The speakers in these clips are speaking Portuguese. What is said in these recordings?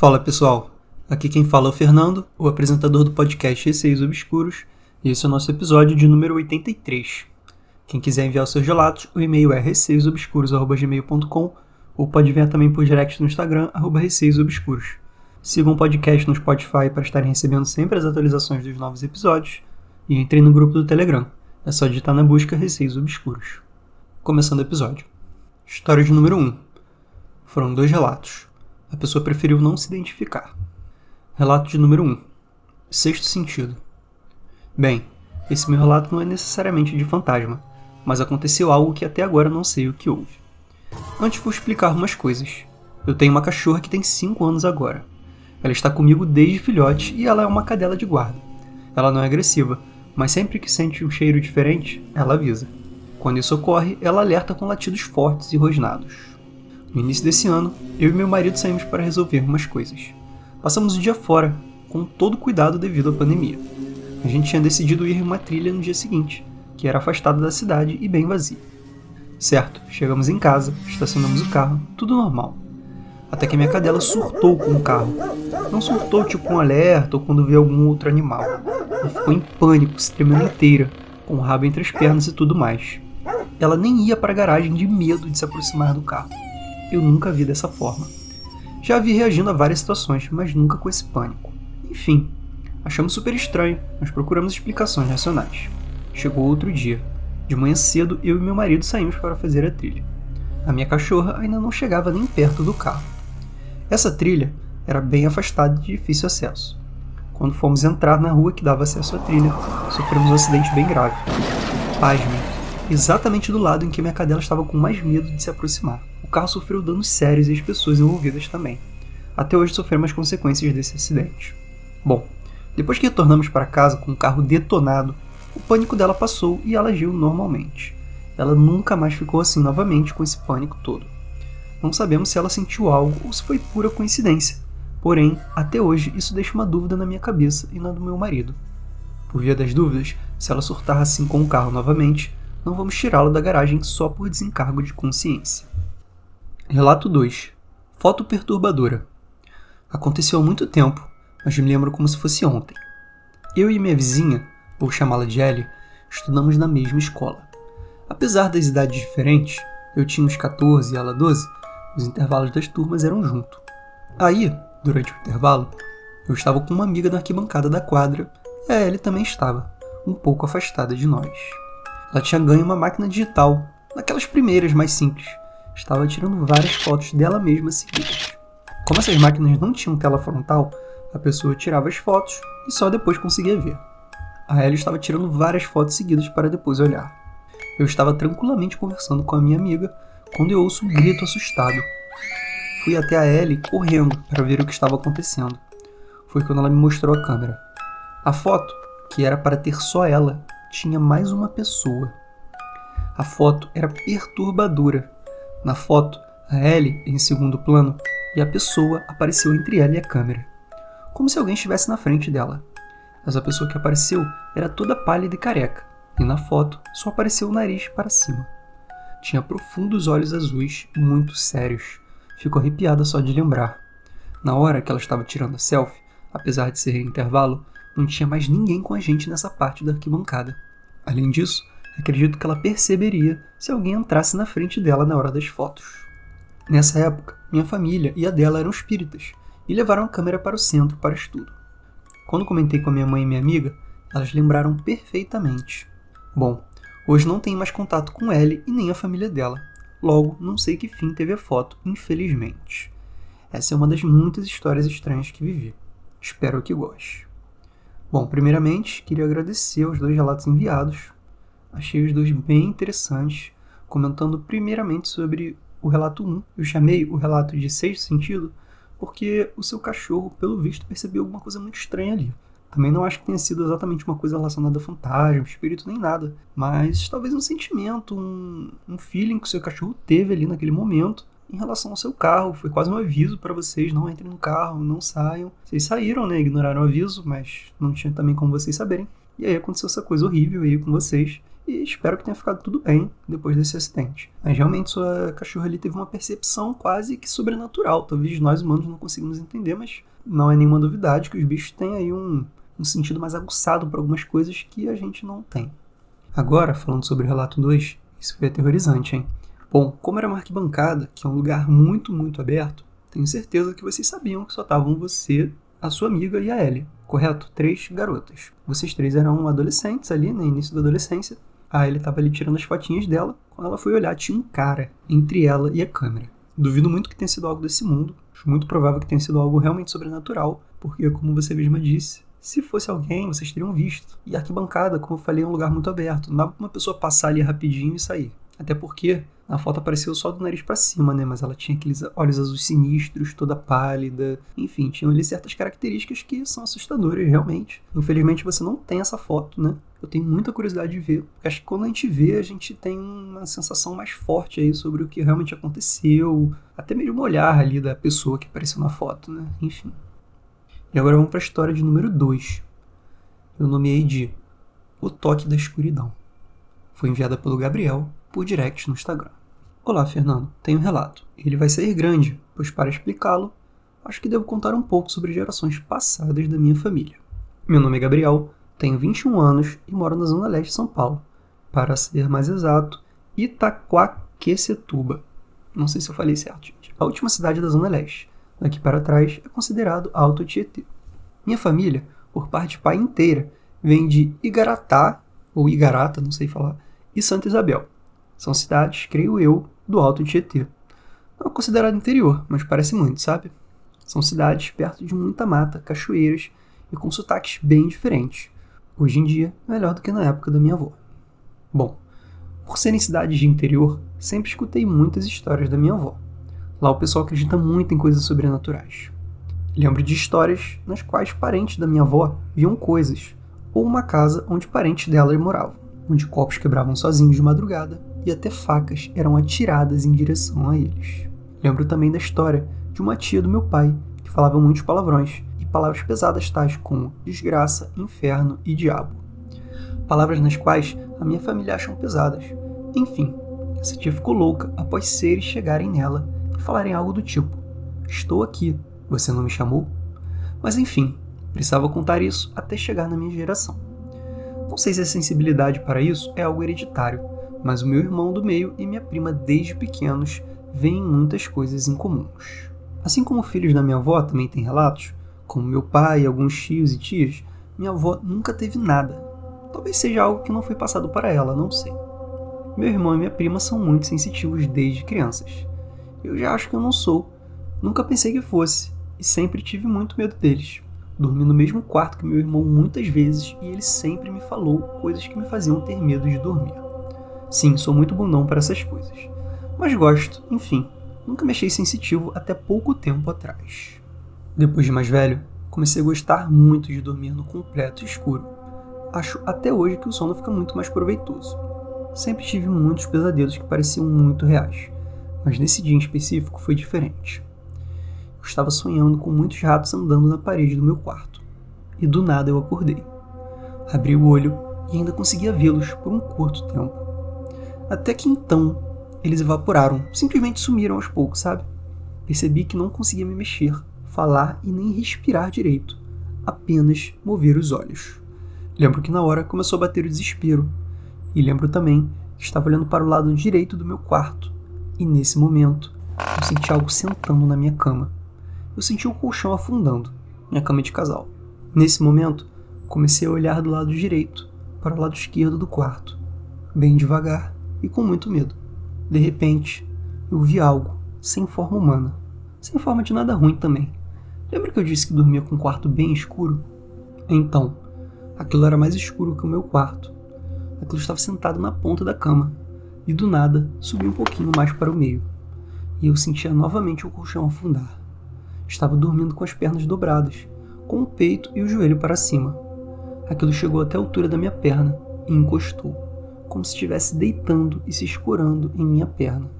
Fala pessoal, aqui quem fala é o Fernando, o apresentador do podcast Receios Obscuros, e esse é o nosso episódio de número 83. Quem quiser enviar os seus relatos, o e-mail é receiosobscuros.gmail.com ou pode enviar também por direct no Instagram, arroba receiosobscuros. Sigam o podcast no Spotify para estarem recebendo sempre as atualizações dos novos episódios e entrem no grupo do Telegram. É só digitar na busca Receios Obscuros. Começando o episódio. História de número 1. Foram dois relatos. A pessoa preferiu não se identificar. Relato de número 1. Sexto sentido. Bem, esse meu relato não é necessariamente de fantasma, mas aconteceu algo que até agora não sei o que houve. Antes vou explicar umas coisas. Eu tenho uma cachorra que tem 5 anos agora. Ela está comigo desde filhote e ela é uma cadela de guarda. Ela não é agressiva, mas sempre que sente um cheiro diferente, ela avisa. Quando isso ocorre, ela alerta com latidos fortes e rosnados. No início desse ano, eu e meu marido saímos para resolver umas coisas. Passamos o dia fora, com todo cuidado devido à pandemia. A gente tinha decidido ir em uma trilha no dia seguinte, que era afastada da cidade e bem vazia. Certo, chegamos em casa, estacionamos o carro, tudo normal. Até que minha cadela surtou com o carro. Não surtou tipo um alerta ou quando vê algum outro animal. Ela ficou em pânico, se tremendo inteira, com o rabo entre as pernas e tudo mais. Ela nem ia para a garagem de medo de se aproximar do carro. Eu nunca vi dessa forma. Já vi reagindo a várias situações, mas nunca com esse pânico. Enfim, achamos super estranho, mas procuramos explicações racionais. Chegou outro dia. De manhã cedo, eu e meu marido saímos para fazer a trilha. A minha cachorra ainda não chegava nem perto do carro. Essa trilha era bem afastada e de difícil acesso. Quando fomos entrar na rua que dava acesso à trilha, sofremos um acidente bem grave. Pasmem, exatamente do lado em que minha cadela estava com mais medo de se aproximar. O carro sofreu danos sérios e as pessoas envolvidas também. Até hoje sofremos as consequências desse acidente. Bom, depois que retornamos para casa com o carro detonado, o pânico dela passou e ela agiu normalmente. Ela nunca mais ficou assim novamente com esse pânico todo. Não sabemos se ela sentiu algo ou se foi pura coincidência. Porém, até hoje isso deixa uma dúvida na minha cabeça e na do meu marido. Por via das dúvidas, se ela surtar assim com o carro novamente, não vamos tirá-lo da garagem só por desencargo de consciência. Relato 2. Foto perturbadora. Aconteceu há muito tempo, mas me lembro como se fosse ontem. Eu e minha vizinha, vou chamá-la de Ellie, estudamos na mesma escola. Apesar das idades diferentes, eu tinha uns 14 e ela 12, os intervalos das turmas eram junto. Aí, durante o intervalo, eu estava com uma amiga na arquibancada da quadra e a Ellie também estava, um pouco afastada de nós. Ela tinha ganho uma máquina digital, naquelas primeiras mais simples. Estava tirando várias fotos dela mesma seguidas. Como essas máquinas não tinham tela frontal, a pessoa tirava as fotos e só depois conseguia ver. A Ellie estava tirando várias fotos seguidas para depois olhar. Eu estava tranquilamente conversando com a minha amiga quando eu ouço um grito assustado. Fui até a Ellie correndo para ver o que estava acontecendo. Foi quando ela me mostrou a câmera. A foto, que era para ter só ela, tinha mais uma pessoa. A foto era perturbadora. Na foto, a Ellie em segundo plano e a pessoa apareceu entre ela e a câmera, como se alguém estivesse na frente dela. Essa pessoa que apareceu era toda pálida e careca, e na foto só apareceu o nariz para cima. Tinha profundos olhos azuis, muito sérios. Fico arrepiada só de lembrar. Na hora que ela estava tirando a selfie, apesar de ser intervalo, não tinha mais ninguém com a gente nessa parte da arquibancada. Além disso, acredito que ela perceberia se alguém entrasse na frente dela na hora das fotos. Nessa época, minha família e a dela eram espíritas e levaram a câmera para o centro para estudo. Quando comentei com a minha mãe e minha amiga, elas lembraram perfeitamente. Bom, hoje não tenho mais contato com Ellie e nem a família dela. Logo, não sei que fim teve a foto, infelizmente. Essa é uma das muitas histórias estranhas que vivi. Espero que goste. Bom, primeiramente, queria agradecer aos dois relatos enviados. Achei os dois bem interessantes, comentando primeiramente sobre o relato 1. Eu chamei o relato de sexto sentido porque o seu cachorro, pelo visto, percebeu alguma coisa muito estranha ali. Também não acho que tenha sido exatamente uma coisa relacionada a fantasma, espírito, nem nada. Mas talvez um sentimento, um, um feeling que o seu cachorro teve ali naquele momento em relação ao seu carro. Foi quase um aviso para vocês: não entrem no carro, não saiam. Vocês saíram, né? Ignoraram o aviso, mas não tinha também como vocês saberem. E aí aconteceu essa coisa horrível aí com vocês. e espero que tenha ficado tudo bem depois desse acidente. Mas realmente sua cachorra ali teve uma percepção quase que sobrenatural. Talvez nós humanos não conseguimos entender, mas não é nenhuma novidade que os bichos têm aí um, um sentido mais aguçado para algumas coisas que a gente não tem. Agora, falando sobre o relato 2, isso foi aterrorizante, hein? Bom, como era uma arquibancada, que é um lugar muito, muito aberto, tenho certeza que vocês sabiam que só estavam você, a sua amiga e a Ellie, correto? Três garotas. Vocês três eram adolescentes ali, no início da adolescência. A Ellie estava ali tirando as fotinhas dela. Quando ela foi olhar, tinha um cara entre ela e a câmera. Duvido muito que tenha sido algo desse mundo. Acho muito provável que tenha sido algo realmente sobrenatural, porque, como você mesma disse, se fosse alguém, vocês teriam visto. E a arquibancada, como eu falei, é um lugar muito aberto. Não dá pra uma pessoa passar ali rapidinho e sair. Até porque na foto apareceu só do nariz para cima, né? Mas ela tinha aqueles olhos azuis sinistros, toda pálida. Enfim, tinham ali certas características que são assustadoras, realmente. Infelizmente você não tem essa foto, né? Eu tenho muita curiosidade de ver. Porque acho que quando a gente vê, a gente tem uma sensação mais forte aí sobre o que realmente aconteceu. Até mesmo o olhar ali da pessoa que apareceu na foto, né? Enfim. E agora vamos para a história de número 2. Eu nomeei de O Toque da Escuridão. Foi enviada pelo Gabriel por direct no Instagram. Olá, Fernando. Tenho um relato. Ele vai ser grande, pois para explicá-lo, acho que devo contar um pouco sobre gerações passadas da minha família. Meu nome é Gabriel, tenho 21 anos e moro na zona leste de São Paulo. Para ser mais exato, Itaquaquecetuba. Não sei se eu falei certo, gente. A última cidade da zona leste Daqui para trás é considerado Alto Tietê. Minha família, por parte pai inteira, vem de Igaratá, ou Igarata, não sei falar, e Santa Isabel. São cidades, creio eu, do Alto Tietê. Não é considerado interior, mas parece muito, sabe? São cidades perto de muita mata, cachoeiras e com sotaques bem diferentes. Hoje em dia, melhor do que na época da minha avó. Bom, por serem cidades de interior, sempre escutei muitas histórias da minha avó. Lá o pessoal acredita muito em coisas sobrenaturais. Lembro de histórias nas quais parentes da minha avó viam coisas, ou uma casa onde parentes dela moravam, onde copos quebravam sozinhos de madrugada e até facas eram atiradas em direção a eles. Lembro também da história de uma tia do meu pai que falava muitos palavrões e palavras pesadas tais como desgraça, inferno e diabo. Palavras nas quais a minha família acham pesadas. Enfim, essa tia ficou louca após seres chegarem nela falarem algo do tipo: Estou aqui, você não me chamou? Mas enfim, precisava contar isso até chegar na minha geração. Não sei se a sensibilidade para isso é algo hereditário, mas o meu irmão do meio e minha prima desde pequenos veem muitas coisas incomuns. Assim como filhos da minha avó também têm relatos, como meu pai e alguns tios e tias, minha avó nunca teve nada. Talvez seja algo que não foi passado para ela, não sei. Meu irmão e minha prima são muito sensitivos desde crianças. Eu já acho que eu não sou. Nunca pensei que fosse, e sempre tive muito medo deles. Dormi no mesmo quarto que meu irmão muitas vezes e ele sempre me falou coisas que me faziam ter medo de dormir. Sim, sou muito bundão para essas coisas. Mas gosto, enfim. Nunca me achei sensitivo até pouco tempo atrás. Depois de mais velho, comecei a gostar muito de dormir no completo escuro. Acho até hoje que o sono fica muito mais proveitoso. Sempre tive muitos pesadelos que pareciam muito reais mas nesse dia em específico foi diferente. Eu estava sonhando com muitos ratos andando na parede do meu quarto, e do nada eu acordei. Abri o olho e ainda conseguia vê-los por um curto tempo. Até que então eles evaporaram, simplesmente sumiram aos poucos, sabe? Percebi que não conseguia me mexer, falar e nem respirar direito, apenas mover os olhos. Lembro que na hora começou a bater o desespero, e lembro também que estava olhando para o lado direito do meu quarto e nesse momento, eu senti algo sentando na minha cama. Eu senti o colchão afundando, minha cama de casal. Nesse momento, comecei a olhar do lado direito para o lado esquerdo do quarto, bem devagar e com muito medo. De repente, eu vi algo sem forma humana, sem forma de nada ruim também. Lembra que eu disse que dormia com um quarto bem escuro? Então, aquilo era mais escuro que o meu quarto. Aquilo estava sentado na ponta da cama, e do nada subi um pouquinho mais para o meio, e eu sentia novamente o colchão afundar. Estava dormindo com as pernas dobradas, com o peito e o joelho para cima. Aquilo chegou até a altura da minha perna e encostou, como se estivesse deitando e se escorando em minha perna.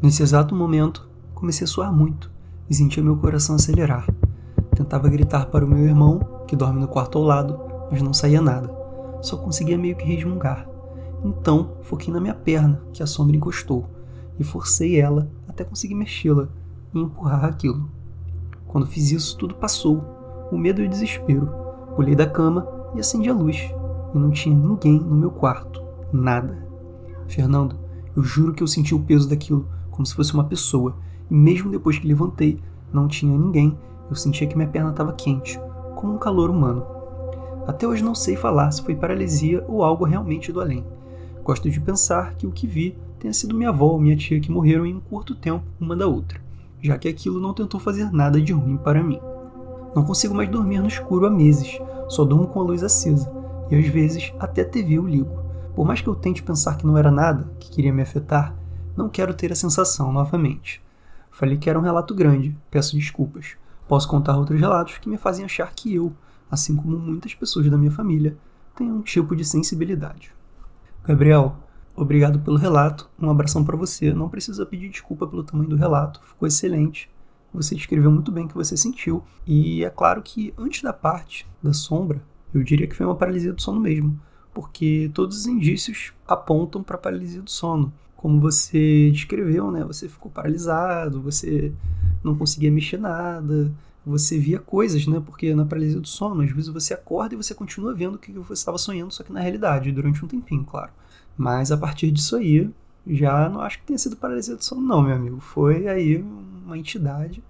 Nesse exato momento, comecei a suar muito e sentia meu coração acelerar. Tentava gritar para o meu irmão, que dorme no quarto ao lado, mas não saía nada. Só conseguia meio que resmungar Então, foquei na minha perna, que a sombra encostou, e forcei ela até conseguir mexê-la e empurrar aquilo. Quando fiz isso, tudo passou, o medo e o desespero. Pulei da cama e acendi a luz, e não tinha ninguém no meu quarto. Nada. Fernando, eu juro que eu senti o peso daquilo como se fosse uma pessoa, e mesmo depois que levantei, não tinha ninguém, eu sentia que minha perna estava quente, como um calor humano. Até hoje não sei falar se foi paralisia ou algo realmente do além. Gosto de pensar que o que vi tenha sido minha avó ou minha tia que morreram em um curto tempo uma da outra, já que aquilo não tentou fazer nada de ruim para mim. Não consigo mais dormir no escuro há meses, só durmo com a luz acesa, e às vezes até a TV eu ligo. Por mais que eu tente pensar que não era nada que queria me afetar, não quero ter a sensação novamente. Falei que era um relato grande, peço desculpas. Posso contar outros relatos que me fazem achar que eu, assim como muitas pessoas da minha família, tenho um tipo de sensibilidade. Gabriel, obrigado pelo relato. Um abração para você. Não precisa pedir desculpa pelo tamanho do relato, ficou excelente. Você descreveu muito bem o que você sentiu. E é claro que antes da parte da sombra, eu diria que foi uma paralisia do sono mesmo, porque todos os indícios apontam para paralisia do sono. Como você descreveu, né? Você ficou paralisado, você não conseguia mexer nada, você via coisas, né? Porque na paralisia do sono, às vezes você acorda e você continua vendo o que você estava sonhando, só que na realidade, durante um tempinho, claro. Mas a partir disso aí, já não acho que tenha sido paralisia do sono, não, meu amigo. Foi aí uma entidade.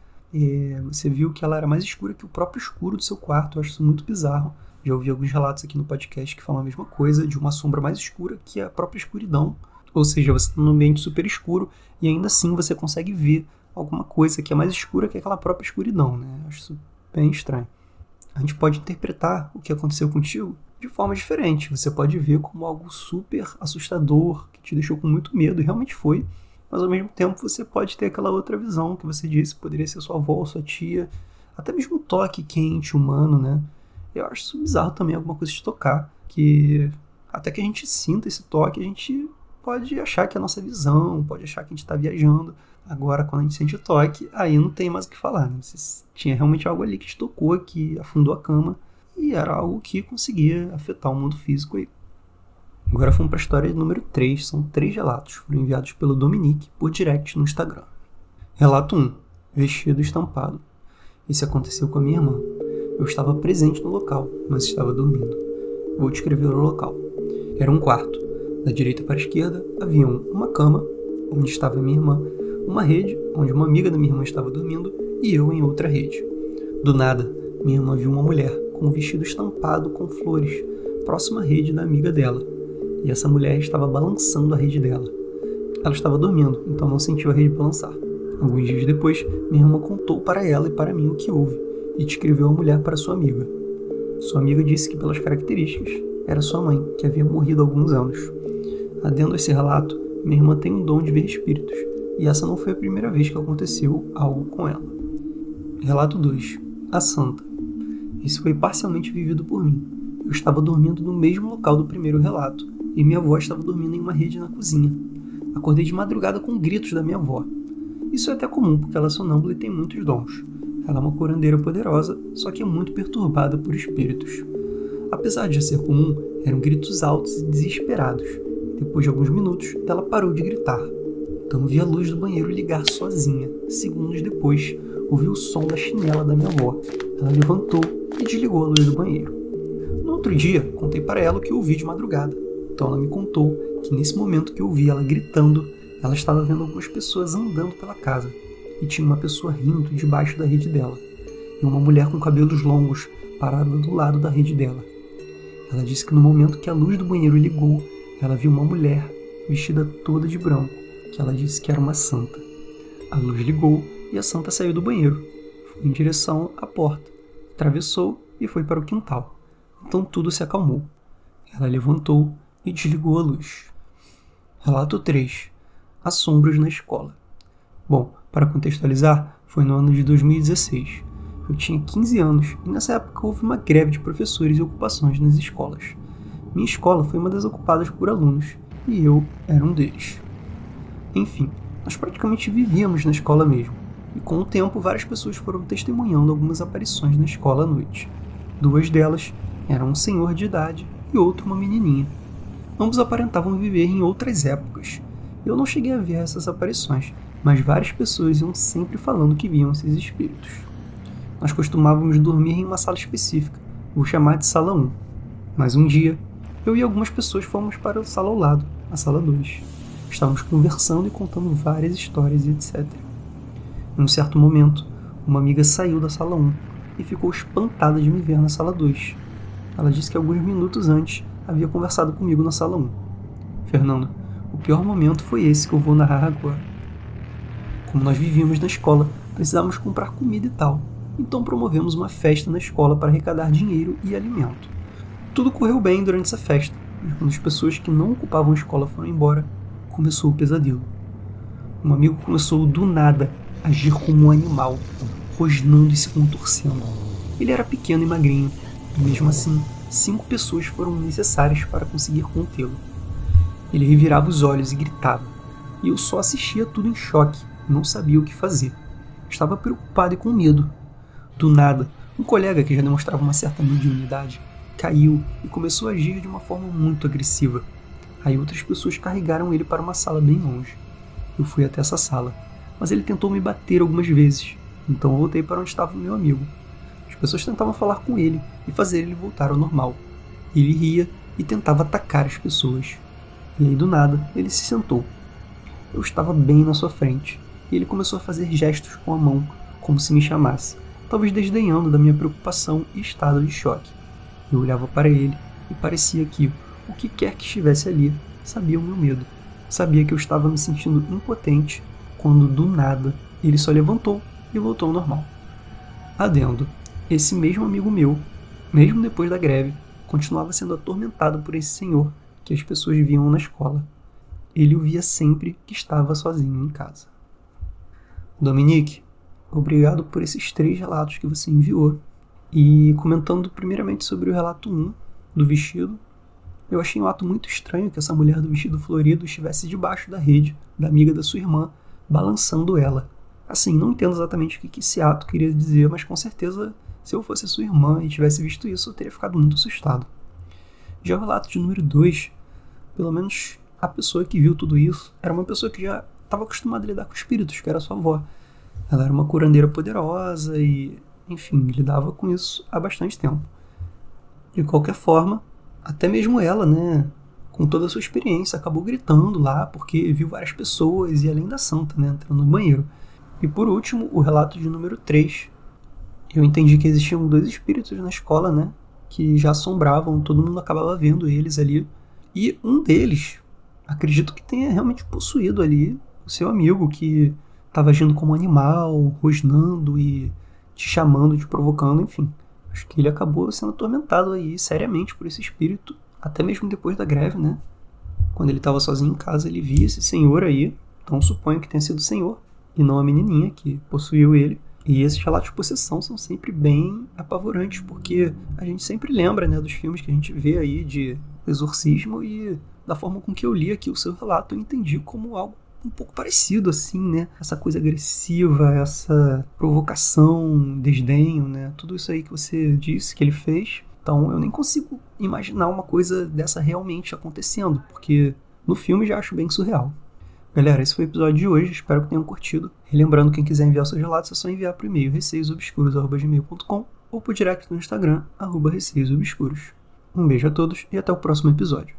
você viu que ela era mais escura que o próprio escuro do seu quarto. Eu acho isso muito bizarro. Já ouvi alguns relatos aqui no podcast que falam a mesma coisa, de uma sombra mais escura que a própria escuridão. Ou seja, você está num ambiente super escuro e ainda assim você consegue ver alguma coisa que é mais escura que aquela própria escuridão, né? Acho isso bem estranho. A gente pode interpretar o que aconteceu contigo de forma diferente. Você pode ver como algo super assustador, que te deixou com muito medo, e realmente foi. Mas ao mesmo tempo você pode ter aquela outra visão que você disse, poderia ser sua avó, sua tia, até mesmo toque quente, humano, né? Eu acho isso bizarro também, alguma coisa de tocar, que até que a gente sinta esse toque, a gente pode achar que é a nossa visão, pode achar que a gente está viajando. Agora, quando a gente sente o toque, aí não tem mais o que falar. Né? Você tinha realmente algo ali que te tocou, que afundou a cama, e era algo que conseguia afetar o mundo físico aí. Agora vamos para a história número 3. São três relatos, foram enviados pelo Dominique por direct no Instagram. Relato 1. Vestido estampado. Isso aconteceu com a minha irmã. Eu estava presente no local, mas estava dormindo. Vou descrever o local. Era um quarto. Da direita para a esquerda haviam uma cama, onde estava minha irmã, uma rede, onde uma amiga da minha irmã estava dormindo, e eu em outra rede. Do nada, minha irmã viu uma mulher com um vestido estampado com flores, próxima à rede da amiga dela, e essa mulher estava balançando a rede dela. Ela estava dormindo, então não sentiu a rede balançar. Alguns dias depois, minha irmã contou para ela e para mim o que houve e descreveu a mulher para sua amiga. Sua amiga disse que, pelas características, era sua mãe, que havia morrido há alguns anos. Adendo a esse relato, minha irmã tem um dom de ver espíritos, e essa não foi a primeira vez que aconteceu algo com ela. Relato 2: A Santa. Isso foi parcialmente vivido por mim. Eu estava dormindo no mesmo local do primeiro relato, e minha avó estava dormindo em uma rede na cozinha. Acordei de madrugada com gritos da minha avó. Isso é até comum, porque ela é sonâmbula e tem muitos dons. Ela é uma curandeira poderosa, só que é muito perturbada por espíritos. Apesar de ser comum, eram gritos altos e desesperados. Depois de alguns minutos, ela parou de gritar. Então vi a luz do banheiro ligar sozinha. Segundos depois, ouvi o som da chinela da minha avó. Ela levantou e desligou a luz do banheiro. No outro dia, contei para ela o que ouvi de madrugada. Então ela me contou que nesse momento que eu ouvi ela gritando, ela estava vendo algumas pessoas andando pela casa e tinha uma pessoa rindo debaixo da rede dela e uma mulher com cabelos longos parada do lado da rede dela. Ela disse que no momento que a luz do banheiro ligou, ela viu uma mulher vestida toda de branco, que ela disse que era uma santa. A luz ligou e a santa saiu do banheiro. Em direção à porta, atravessou e foi para o quintal. Então tudo se acalmou. Ela levantou e desligou a luz. Relato 3. Assombros na escola. Bom, para contextualizar, foi no ano de 2016. Eu tinha 15 anos e nessa época houve uma greve de professores e ocupações nas escolas. Minha escola foi uma das ocupadas por alunos e eu era um deles. Enfim, nós praticamente vivíamos na escola mesmo, e com o tempo várias pessoas foram testemunhando algumas aparições na escola à noite. Duas delas eram um senhor de idade e outro uma menininha. Ambos aparentavam viver em outras épocas. Eu não cheguei a ver essas aparições, mas várias pessoas iam sempre falando que viam esses espíritos. Nós costumávamos dormir em uma sala específica, vou chamar de sala 1. Mas um dia, eu e algumas pessoas fomos para a sala ao lado, a sala 2. Estávamos conversando e contando várias histórias e etc. Em um certo momento, uma amiga saiu da sala 1 e ficou espantada de me ver na sala 2. Ela disse que alguns minutos antes havia conversado comigo na sala 1. Fernando, o pior momento foi esse que eu vou narrar agora. Como nós vivíamos na escola, precisávamos comprar comida e tal, então promovemos uma festa na escola para arrecadar dinheiro e alimento. Tudo correu bem durante essa festa, mas quando as pessoas que não ocupavam a escola foram embora, começou o pesadelo. Um amigo começou do nada agir como um animal, rosnando e se contorcendo. Ele era pequeno e magrinho, e mesmo assim, cinco pessoas foram necessárias para conseguir contê-lo. Ele revirava os olhos e gritava, e eu só assistia tudo em choque, não sabia o que fazer. Estava preocupado e com medo. Do nada, um colega que já demonstrava uma certa mediunidade caiu e começou a agir de uma forma muito agressiva. Aí outras pessoas carregaram ele para uma sala bem longe. Eu fui até essa sala, mas ele tentou me bater algumas vezes, então voltei para onde estava o meu amigo. As pessoas tentavam falar com ele e fazer ele voltar ao normal. Ele ria e tentava atacar as pessoas. E aí do nada, ele se sentou. Eu estava bem na sua frente, e ele começou a fazer gestos com a mão, como se me chamasse, talvez desdenhando da minha preocupação e estado de choque. Eu olhava para ele e parecia que o que quer que estivesse ali sabia o meu medo. Sabia que eu estava me sentindo impotente quando do nada ele só levantou e voltou ao normal. Adendo, esse mesmo amigo meu, mesmo depois da greve, continuava sendo atormentado por esse senhor que as pessoas viam na escola. Ele o via sempre que estava sozinho em casa. Dominique, obrigado por esses três relatos que você enviou. E comentando primeiramente sobre o relato 1 do vestido, eu achei um ato muito estranho que essa mulher do vestido florido estivesse debaixo da rede da amiga da sua irmã, balançando ela. Assim, não entendo exatamente o que esse ato queria dizer, mas com certeza, se eu fosse sua irmã e tivesse visto isso, eu teria ficado muito assustado. Já o relato de número 2, pelo menos a pessoa que viu tudo isso era uma pessoa que já estava acostumada a lidar com espíritos, que era sua avó. Ela era uma curandeira poderosa e, enfim, lidava com isso há bastante tempo. De qualquer forma, até mesmo ela, né, com toda a sua experiência, acabou gritando lá porque viu várias pessoas e além da santa, né, entrando no banheiro. E por último, o relato de número 3. Eu entendi que existiam dois espíritos na escola, né? Que já assombravam, todo mundo acabava vendo eles ali. E um deles, acredito que tenha realmente possuído ali o seu amigo, que estava agindo como animal, rosnando e te chamando, te provocando, enfim. Acho que ele acabou sendo atormentado aí seriamente por esse espírito, até mesmo depois da greve, né? Quando ele estava sozinho em casa, ele via esse senhor aí, então suponho que tenha sido o senhor e não a menininha que possuiu ele. E esses relatos de possessão são sempre bem apavorantes, porque a gente sempre lembra né, dos filmes que a gente vê aí de exorcismo e da forma com que eu li aqui o seu relato, eu entendi como algo um pouco parecido, assim, né? Essa coisa agressiva, essa provocação, desdenho, né? Tudo isso aí que você disse que ele fez. Então eu nem consigo imaginar uma coisa dessa realmente acontecendo, porque no filme já acho bem surreal. Galera, esse foi o episódio de hoje, espero que tenham curtido. Relembrando, quem quiser enviar seus relatos é só enviar por e-mail receiosobscuros.gmail.com ou por direct no Instagram, arroba receiosobscuros. Um beijo a todos e até o próximo episódio.